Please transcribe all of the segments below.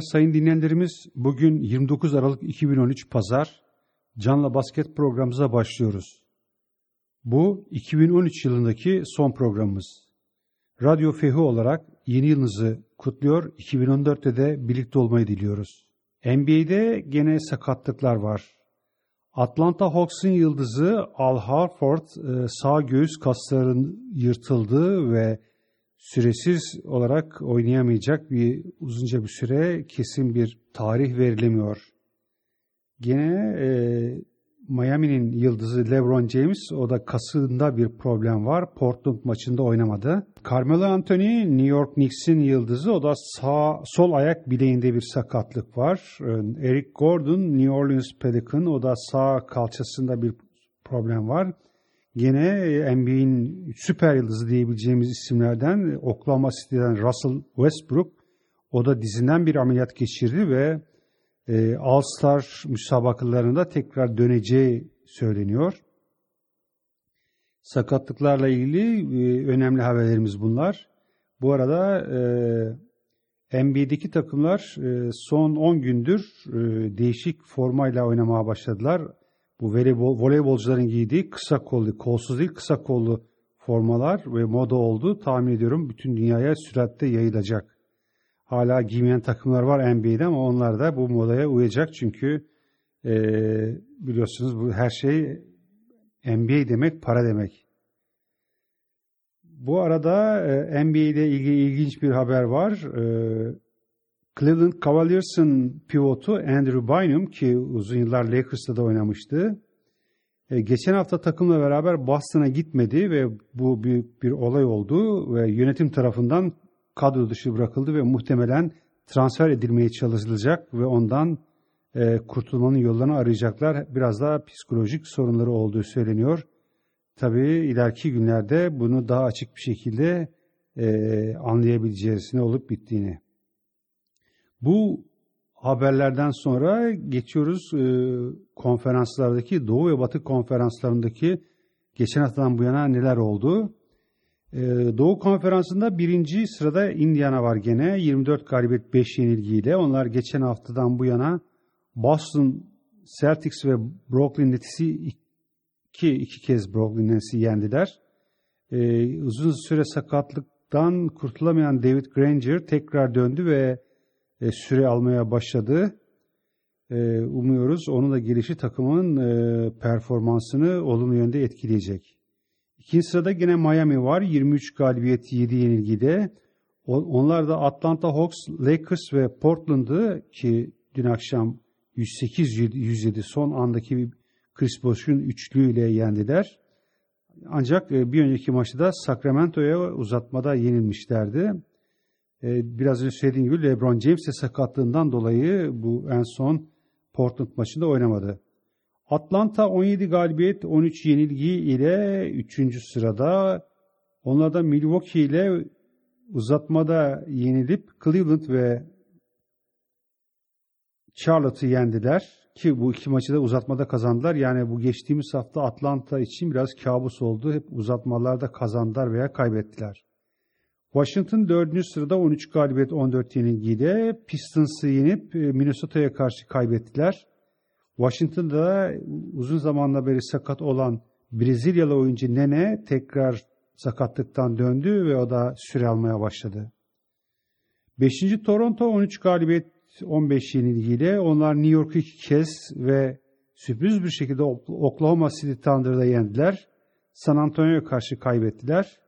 Evet sayın dinleyenlerimiz bugün 29 Aralık 2013 Pazar Canla Basket programımıza başlıyoruz. Bu 2013 yılındaki son programımız. Radyo Fehu olarak yeni yılınızı kutluyor, 2014'te de birlikte olmayı diliyoruz. NBA'de gene sakatlıklar var. Atlanta Hawks'ın yıldızı Al Harford e, sağ göğüs kaslarının yırtıldığı ve süresiz olarak oynayamayacak bir uzunca bir süre kesin bir tarih verilemiyor. Gene e, Miami'nin yıldızı LeBron James o da kasında bir problem var. Portland maçında oynamadı. Carmelo Anthony New York Knicks'in yıldızı o da sağ sol ayak bileğinde bir sakatlık var. E, Eric Gordon New Orleans Pelican o da sağ kalçasında bir problem var. Gene e, NBA'in süper yıldızı diyebileceğimiz isimlerden Oklahoma City'den Russell Westbrook o da dizinden bir ameliyat geçirdi ve e, All-Star müsabakalarında tekrar döneceği söyleniyor. Sakatlıklarla ilgili e, önemli haberlerimiz bunlar. Bu arada e, NBA'deki takımlar e, son 10 gündür e, değişik formayla oynamaya başladılar bu voleybol, voleybolcuların giydiği kısa kollu, kolsuz değil kısa kollu formalar ve moda oldu. Tahmin ediyorum bütün dünyaya süratle yayılacak. Hala giymeyen takımlar var NBA'de ama onlar da bu modaya uyacak çünkü e, biliyorsunuz bu her şey NBA demek para demek. Bu arada e, NBA ile ilgili ilginç bir haber var. E, Cleveland Cavaliers'ın pivotu Andrew Bynum ki uzun yıllar Lakers'ta da oynamıştı. E, geçen hafta takımla beraber Boston'a gitmedi ve bu büyük bir olay oldu ve yönetim tarafından kadro dışı bırakıldı ve muhtemelen transfer edilmeye çalışılacak ve ondan e, kurtulmanın yollarını arayacaklar. Biraz daha psikolojik sorunları olduğu söyleniyor. Tabii ileriki günlerde bunu daha açık bir şekilde e, anlayabileceğiz ne olup bittiğini. Bu haberlerden sonra geçiyoruz e, konferanslardaki Doğu ve Batı konferanslarındaki geçen haftadan bu yana neler oldu? E, Doğu konferansında birinci sırada Indiana var gene 24 galibiyet 5 yenilgiyle. Onlar geçen haftadan bu yana Boston Celtics ve Brooklyn Nets'i iki, iki kez Brooklyn Nets'i yendiler. E, uzun süre sakatlıktan kurtulamayan David Granger tekrar döndü ve e, süre almaya başladı. E, umuyoruz onun da gelişi takımın e, performansını olumlu yönde etkileyecek. İkinci sırada yine Miami var. 23 galibiyet 7 yenilgide. Onlar da Atlanta Hawks, Lakers ve Portland'ı ki dün akşam 108-107 son andaki Chris Bosh'un üçlüyle yendiler. Ancak bir önceki maçta da Sacramento'ya uzatmada yenilmişlerdi. Ee, biraz önce söylediğim gibi LeBron James sakatlığından dolayı bu en son Portland maçında oynamadı. Atlanta 17 galibiyet 13 yenilgi ile 3. sırada. Onlar da Milwaukee ile uzatmada yenilip Cleveland ve Charlotte'ı yendiler ki bu iki maçı da uzatmada kazandılar. Yani bu geçtiğimiz hafta Atlanta için biraz kabus oldu. Hep uzatmalarda kazandılar veya kaybettiler. Washington 4. sırada 13 galibiyet 14 yenilgiyle Pistons'ı yenip e, Minnesota'ya karşı kaybettiler. Washington'da uzun zamanla beri sakat olan Brezilyalı oyuncu Nene tekrar sakatlıktan döndü ve o da süre almaya başladı. 5. Toronto 13 galibiyet 15 yenilgiyle onlar New York'u iki kez ve sürpriz bir şekilde Oklahoma City Thunder'da yendiler. San Antonio'ya karşı kaybettiler.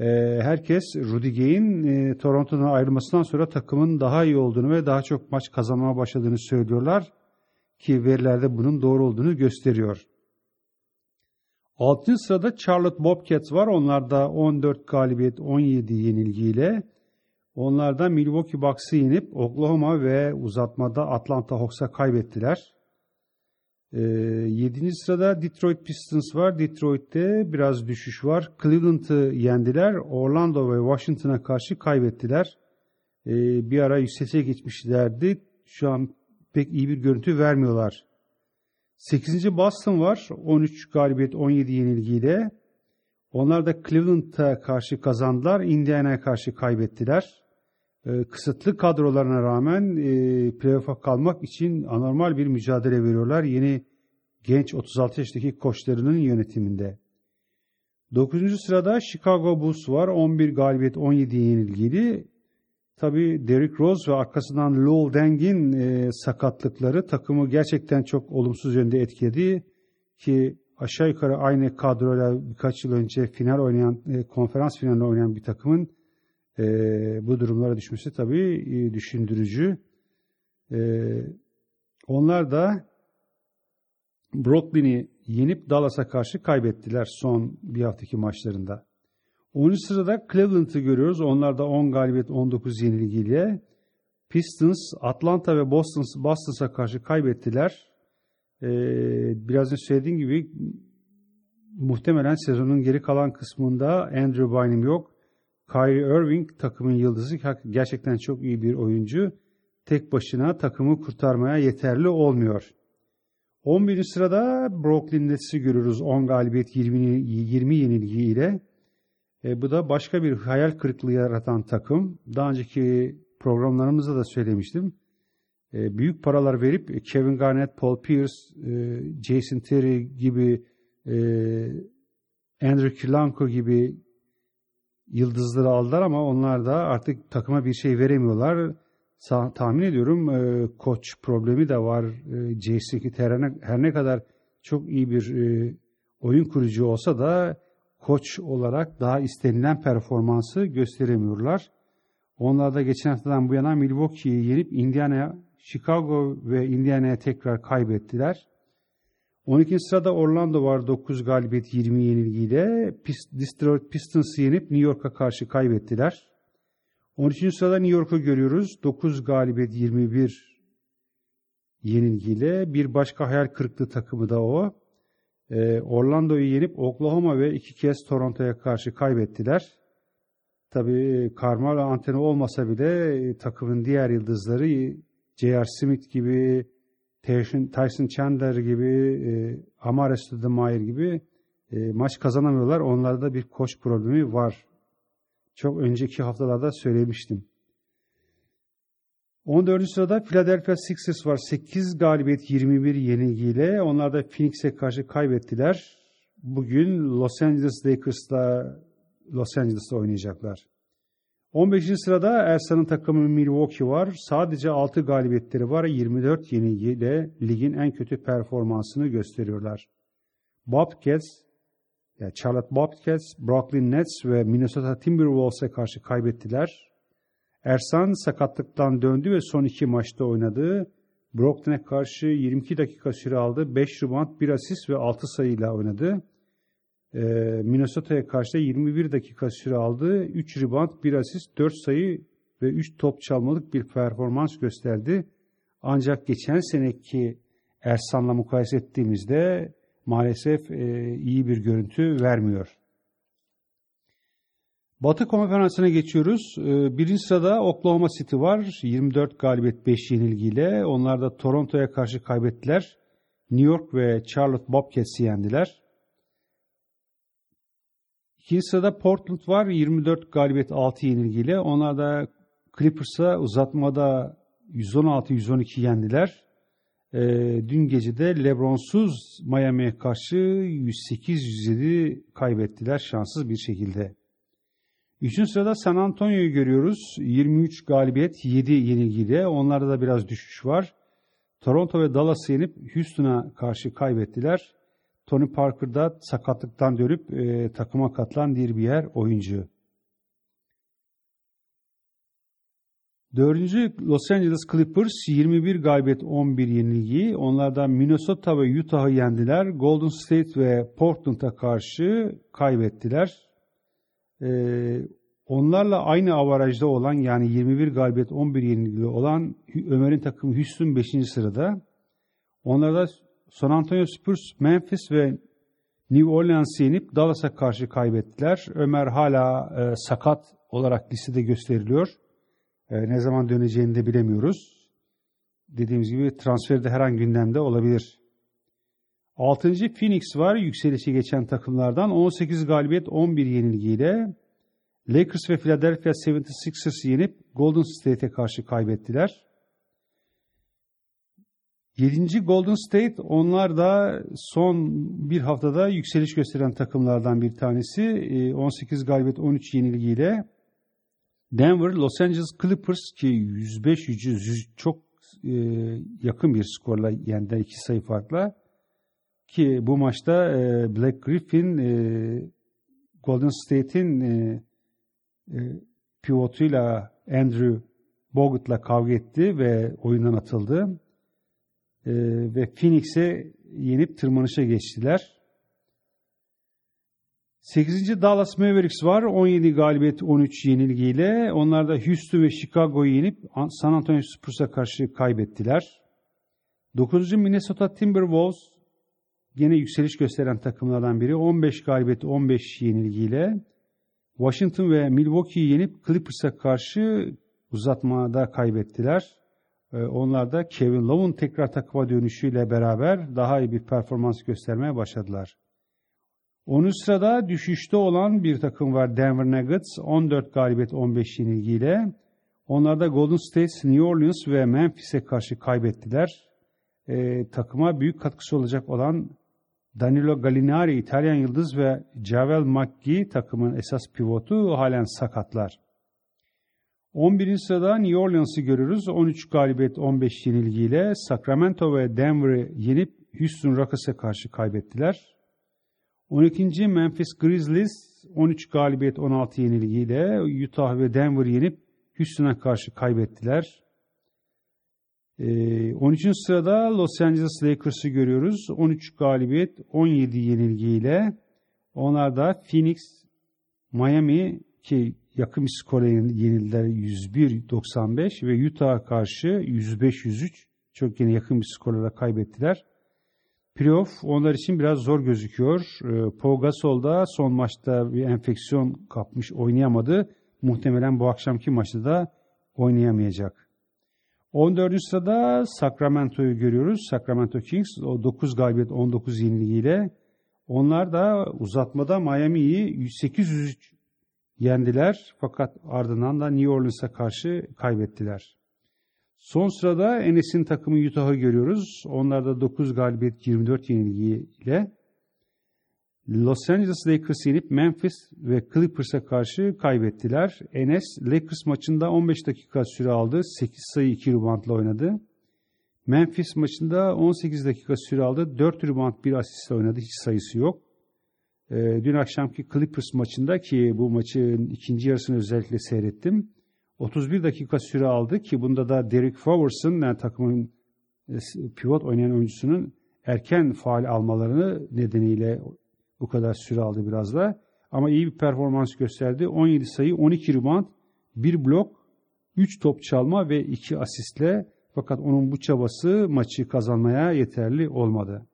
Ee, herkes Rudy Gay'in e, Toronto'dan ayrılmasından sonra takımın daha iyi olduğunu ve daha çok maç kazanmaya başladığını söylüyorlar ki verilerde bunun doğru olduğunu gösteriyor. 6. sırada Charlotte Bobcats var. Onlar da 14 galibiyet 17 yenilgiyle onlardan Milwaukee Bucks'ı yenip Oklahoma ve uzatmada Atlanta Hawks'a kaybettiler. E, ee, 7. sırada Detroit Pistons var. Detroit'te biraz düşüş var. Cleveland'ı yendiler. Orlando ve Washington'a karşı kaybettiler. E, bir ara yükselişe geçmişlerdi. Şu an pek iyi bir görüntü vermiyorlar. 8. Boston var. 13 galibiyet 17 yenilgiyle. Onlar da Cleveland'a karşı kazandılar. Indiana'ya karşı kaybettiler. E, kısıtlı kadrolarına rağmen e, playoff'a kalmak için anormal bir mücadele veriyorlar. Yeni genç 36 yaşındaki koçlarının yönetiminde. 9. sırada Chicago Bulls var. 11 galibiyet 17 yenilgili. Tabi Derrick Rose ve arkasından Lowell Deng'in e, sakatlıkları takımı gerçekten çok olumsuz yönde etkiledi. Ki aşağı yukarı aynı kadroyla birkaç yıl önce final oynayan, e, konferans finalinde oynayan bir takımın e, bu durumlara düşmesi tabii e, düşündürücü. E, onlar da Brooklyn'i yenip Dallas'a karşı kaybettiler son bir haftaki maçlarında. 10. sırada Cleveland'ı görüyoruz. Onlar da 10 galibiyet 19 yenilgiyle. Pistons, Atlanta ve Boston, Boston'a karşı kaybettiler. Ee, biraz önce söylediğim gibi muhtemelen sezonun geri kalan kısmında Andrew Bynum yok. Kyrie Irving takımın yıldızı gerçekten çok iyi bir oyuncu. Tek başına takımı kurtarmaya yeterli olmuyor. 11. sırada Brooklyn Nets'i görürüz 10 galibiyet 20, 20 yenilgi ile. E, bu da başka bir hayal kırıklığı yaratan takım. Daha önceki programlarımızda da söylemiştim. E, büyük paralar verip Kevin Garnett, Paul Pierce, e, Jason Terry gibi e, Andrew Kilanko gibi yıldızları aldılar ama onlar da artık takıma bir şey veremiyorlar. Sa tahmin ediyorum e, koç problemi de var. E, Jason Terry her ne kadar çok iyi bir e, oyun kurucu olsa da koç olarak daha istenilen performansı gösteremiyorlar. Onlar da geçen haftadan bu yana Milwaukee'yi yenip Indiana, Chicago ve Indiana'ya tekrar kaybettiler. 12. sırada Orlando var 9 galibiyet 20 yenilgiyle. Detroit Pistons'ı yenip New York'a karşı kaybettiler. 13. sırada New York'u görüyoruz. 9 galibiyet 21 yenilgiyle. Bir başka hayal kırıklığı takımı da o. Ee, Orlando'yu yenip Oklahoma ve iki kez Toronto'ya karşı kaybettiler. Tabii Carmelo anteni olmasa bile e, takımın diğer yıldızları J.R. Smith gibi, Tyson Chandler gibi, e, Amare Stoudemire gibi e, maç kazanamıyorlar. Onlarda bir koç problemi var. Çok önceki haftalarda söylemiştim. 14. sırada Philadelphia Sixers var. 8 galibiyet 21 yenilgiyle. Onlar da Phoenix'e karşı kaybettiler. Bugün Los Angeles Lakers'la Los Angeles'ta oynayacaklar. 15. sırada Ersan'ın takımı Milwaukee var. Sadece 6 galibiyetleri var. 24 yenilgiyle ligin en kötü performansını gösteriyorlar. Bobcats, yani Charlotte Bobcats, Brooklyn Nets ve Minnesota Timberwolves'e karşı kaybettiler. Ersan sakatlıktan döndü ve son iki maçta oynadı. Brooklyn'e karşı 22 dakika süre aldı. 5 rebound, 1 asist ve 6 sayıyla oynadı. Ee, Minnesota'ya karşı 21 dakika süre aldı. 3 rebound, 1 asist, 4 sayı ve 3 top çalmalık bir performans gösterdi. Ancak geçen seneki Ersan'la mukayese ettiğimizde maalesef e, iyi bir görüntü vermiyor. Batı konferansına geçiyoruz. Ee, birinci sırada Oklahoma City var. 24 galibiyet 5 yenilgiyle. Onlar da Toronto'ya karşı kaybettiler. New York ve Charlotte Bobcats'i yendiler. İkinci sırada Portland var. 24 galibiyet 6 yenilgiyle. Onlar da Clippers'a uzatmada 116-112 yendiler. Ee, dün gece de Lebron'suz Miami'ye karşı 108-107 kaybettiler şanssız bir şekilde. Üçüncü sırada San Antonio'yu görüyoruz. 23 galibiyet, 7 yenilgiyle. Onlarda da biraz düşüş var. Toronto ve Dallas'ı yenip Houston'a karşı kaybettiler. Tony Parker da sakatlıktan dönüp e, takıma katılan bir yer oyuncu. Dördüncü Los Angeles Clippers 21 galibiyet 11 yenilgi. Onlardan Minnesota ve Utah'ı yendiler. Golden State ve Portland'a karşı kaybettiler. Ee, onlarla aynı avarajda olan yani 21 galibiyet 11 yenilgili olan Ömer'in takımı Houston 5. sırada. Onlarda San Antonio Spurs, Memphis ve New Orleans'ı yenip Dallas'a karşı kaybettiler. Ömer hala e, sakat olarak listede gösteriliyor. E, ne zaman döneceğini de bilemiyoruz. Dediğimiz gibi transferde her an gündemde olabilir. 6. Phoenix var yükselişi geçen takımlardan 18 galibiyet 11 yenilgiyle. Lakers ve Philadelphia 76ers yenip Golden State'e karşı kaybettiler. 7. Golden State onlar da son bir haftada yükseliş gösteren takımlardan bir tanesi. 18 ee, galibiyet 13 yenilgiyle Denver Los Angeles Clippers ki 105 100 çok e, yakın bir skorla yendi iki sayı farkla ki bu maçta e, Black Griffin e, Golden State'in pivotuyla Andrew Bogut'la kavga etti ve oyundan atıldı. Ve Phoenix'e yenip tırmanışa geçtiler. 8. Dallas Mavericks var. 17 galibiyet 13 yenilgiyle. Onlar da Houston ve Chicago'yu yenip San Antonio Spurs'a karşı kaybettiler. 9. Minnesota Timberwolves gene yükseliş gösteren takımlardan biri. 15 galibiyet 15 yenilgiyle. Washington ve Milwaukee'yi yenip Clippers'a karşı uzatmada kaybettiler. Ee, onlar da Kevin Love'un tekrar takıma dönüşüyle beraber daha iyi bir performans göstermeye başladılar. 10. sırada düşüşte olan bir takım var Denver Nuggets. 14 galibiyet 15 yenilgiyle. Onlar da Golden State, New Orleans ve Memphis'e karşı kaybettiler. E, takıma büyük katkısı olacak olan Danilo Gallinari, İtalyan Yıldız ve Javel McGee takımın esas pivotu halen sakatlar. 11. sırada New Orleans'ı görürüz. 13 galibiyet 15 yenilgiyle Sacramento ve Denver'ı yenip Houston Rockets'e karşı kaybettiler. 12. Memphis Grizzlies 13 galibiyet 16 yenilgiyle Utah ve Denver yenip Houston'a karşı kaybettiler. 13. Ee, sırada Los Angeles Lakers'ı görüyoruz. 13 galibiyet 17 yenilgiyle. Onlar da Phoenix, Miami ki yakın bir skora yenildiler 101-95 ve Utah'a karşı 105-103 çok yine yakın bir skorlara kaybettiler. Playoff onlar için biraz zor gözüküyor. Ee, Pau Gasol da son maçta bir enfeksiyon kapmış oynayamadı. Muhtemelen bu akşamki maçta da oynayamayacak. 14. sırada Sacramento'yu görüyoruz. Sacramento Kings o 9 galibiyet 19 yenilgiyle. Onlar da uzatmada Miami'yi 108 yendiler fakat ardından da New Orleans'a karşı kaybettiler. Son sırada Enes'in takımı Utah'ı görüyoruz. Onlar da 9 galibiyet 24 yenilgiyle Los Angeles Lakers yenip Memphis ve Clippers'a karşı kaybettiler. Enes Lakers maçında 15 dakika süre aldı. 8 sayı 2 reboundla oynadı. Memphis maçında 18 dakika süre aldı. 4 rebound 1 asistle oynadı. Hiç sayısı yok. Ee, dün akşamki Clippers maçında ki bu maçın ikinci yarısını özellikle seyrettim. 31 dakika süre aldı ki bunda da Derek Fowers'ın yani takımın e, pivot oynayan oyuncusunun erken faal almalarını nedeniyle bu kadar süre aldı biraz da. Ama iyi bir performans gösterdi. 17 sayı, 12 rebound, 1 blok, 3 top çalma ve 2 asistle fakat onun bu çabası maçı kazanmaya yeterli olmadı.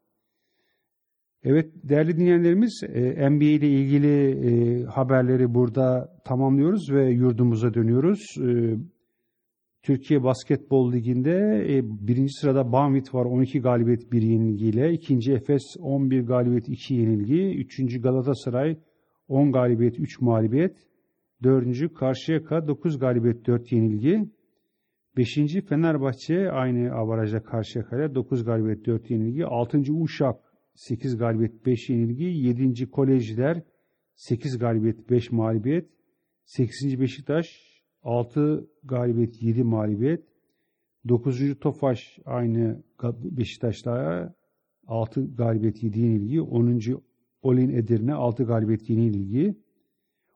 Evet değerli dinleyenlerimiz e, NBA ile ilgili e, haberleri burada tamamlıyoruz ve yurdumuza dönüyoruz. E, Türkiye Basketbol Ligi'nde birinci sırada Banvit var 12 galibiyet 1 yenilgiyle. ikinci Efes 11 galibiyet 2 yenilgi. Üçüncü Galatasaray 10 galibiyet 3 mağlubiyet. Dördüncü Karşıyaka 9 galibiyet 4 yenilgi. Beşinci Fenerbahçe aynı avarajda Karşıyaka'ya 9 galibiyet 4 yenilgi. Altıncı Uşak 8 galibiyet 5 yenilgi. 7. Kolejler 8 galibiyet 5 mağlubiyet. 8. Beşiktaş 6 galibiyet 7 mağlubiyet. 9. Tofaş aynı Beşiktaş'la 6 galibiyet 7 yenilgi. 10. Olin Edirne 6 galibiyet 7 yenilgi.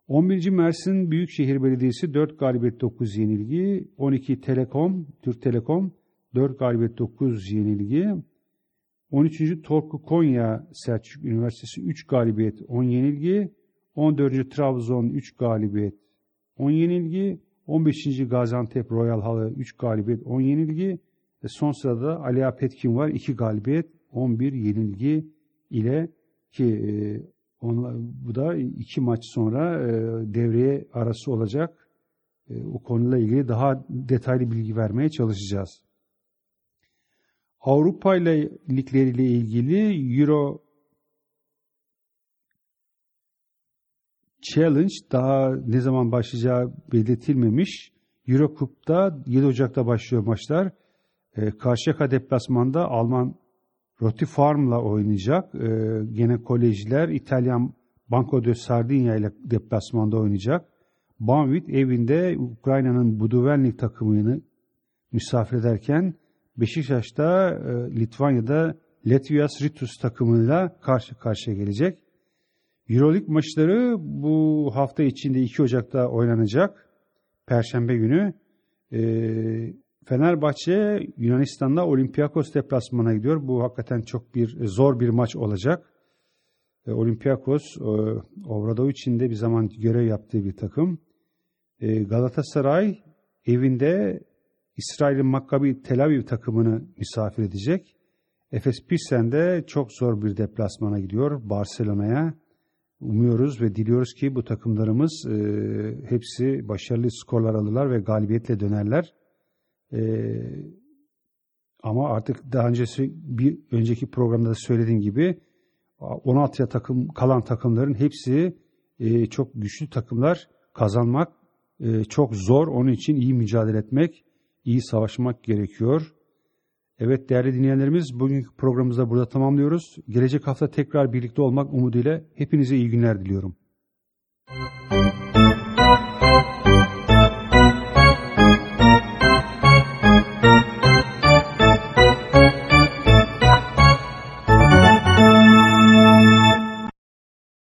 11. Mersin Büyükşehir Belediyesi 4 galibiyet 9 yenilgi. 12 Telekom, Türk Telekom 4 galibiyet 9 yenilgi. 13. Torku Konya Selçuk Üniversitesi 3 galibiyet 10 yenilgi. 14. Trabzon 3 galibiyet 10 yenilgi. 15. Gaziantep Royal Halı 3 galibiyet 10 yenilgi. Ve son sırada Ali Petkin var 2 galibiyet 11 yenilgi ile ki e, onla, bu da iki maç sonra e, devreye arası olacak. E, o konuyla ilgili daha detaylı bilgi vermeye çalışacağız. Avrupa ile ligleriyle ilgili Euro Challenge daha ne zaman başlayacağı belirtilmemiş. Eurocup'ta 7 Ocak'ta başlıyor maçlar. E, Karşıyaka deplasmanda Alman Roti Farm'la oynayacak. E, gene kolejler İtalyan Banco de Sardinia ile deplasmanda oynayacak. Banvit evinde Ukrayna'nın Buduvelnik takımını misafir ederken Beşiktaş'ta e, Litvanya'da Latvias Ritus takımıyla karşı karşıya gelecek. Euroleague maçları bu hafta içinde 2 Ocak'ta oynanacak. Perşembe günü. E, Fenerbahçe Yunanistan'da Olympiakos deplasmana gidiyor. Bu hakikaten çok bir zor bir maç olacak. E, Olympiakos e, Obradoviç'in de bir zaman görev yaptığı bir takım. E, Galatasaray evinde İsrail'in Maccabi Tel Aviv takımını misafir edecek. Efes Pilsen de çok zor bir deplasmana gidiyor Barcelona'ya. Umuyoruz ve diliyoruz ki bu takımlarımız e, hepsi başarılı skorlar alırlar ve galibiyetle dönerler. E, ama artık daha öncesi bir önceki programda da söylediğim gibi 16'ya takım kalan takımların hepsi e, çok güçlü takımlar kazanmak e, çok zor. Onun için iyi mücadele etmek, iyi savaşmak gerekiyor. Evet değerli dinleyenlerimiz bugünkü programımızı da burada tamamlıyoruz. Gelecek hafta tekrar birlikte olmak umuduyla hepinize iyi günler diliyorum. Müzik